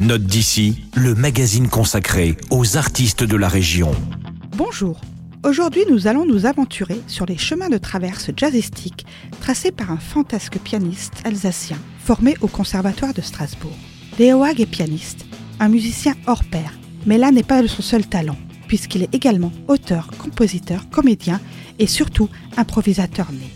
Note d'ici, le magazine consacré aux artistes de la région. Bonjour. Aujourd'hui, nous allons nous aventurer sur les chemins de traverse jazzistiques tracés par un fantasque pianiste alsacien formé au Conservatoire de Strasbourg. Léo Hague est pianiste, un musicien hors pair, mais là n'est pas son seul talent, puisqu'il est également auteur, compositeur, comédien et surtout improvisateur né.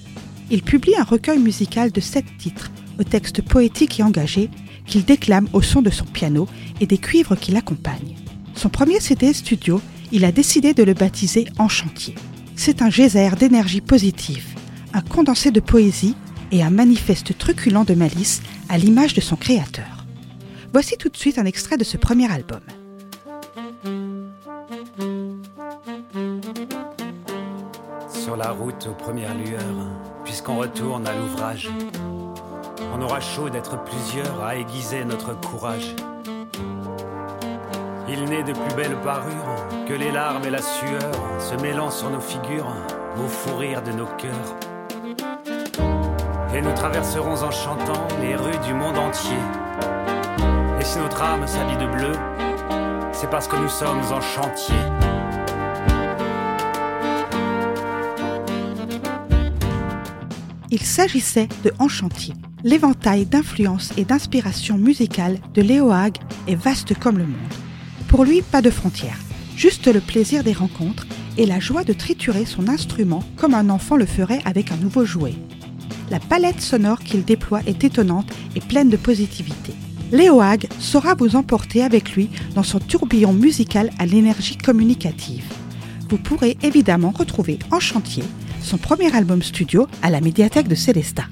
Il publie un recueil musical de sept titres, aux textes poétiques et engagés, qu'il déclame au son de son piano et des cuivres qui l'accompagnent. Son premier CD studio, il a décidé de le baptiser En Chantier. C'est un geyser d'énergie positive, un condensé de poésie et un manifeste truculent de malice à l'image de son créateur. Voici tout de suite un extrait de ce premier album. Sur la route aux premières lueurs, puisqu'on retourne à l'ouvrage, on aura chaud d'être plusieurs à aiguiser notre courage. Il n'est de plus belle parure que les larmes et la sueur se mêlant sur nos figures au fou rire de nos cœurs. Et nous traverserons en chantant les rues du monde entier. Et si notre âme s'habille de bleu, c'est parce que nous sommes en chantier. Il s'agissait de En Chantier. L'éventail d'influences et d'inspiration musicale de Léo Hague est vaste comme le monde. Pour lui, pas de frontières, juste le plaisir des rencontres et la joie de triturer son instrument comme un enfant le ferait avec un nouveau jouet. La palette sonore qu'il déploie est étonnante et pleine de positivité. Léo Hague saura vous emporter avec lui dans son tourbillon musical à l'énergie communicative. Vous pourrez évidemment retrouver En Chantier, son premier album studio, à la médiathèque de Célestat.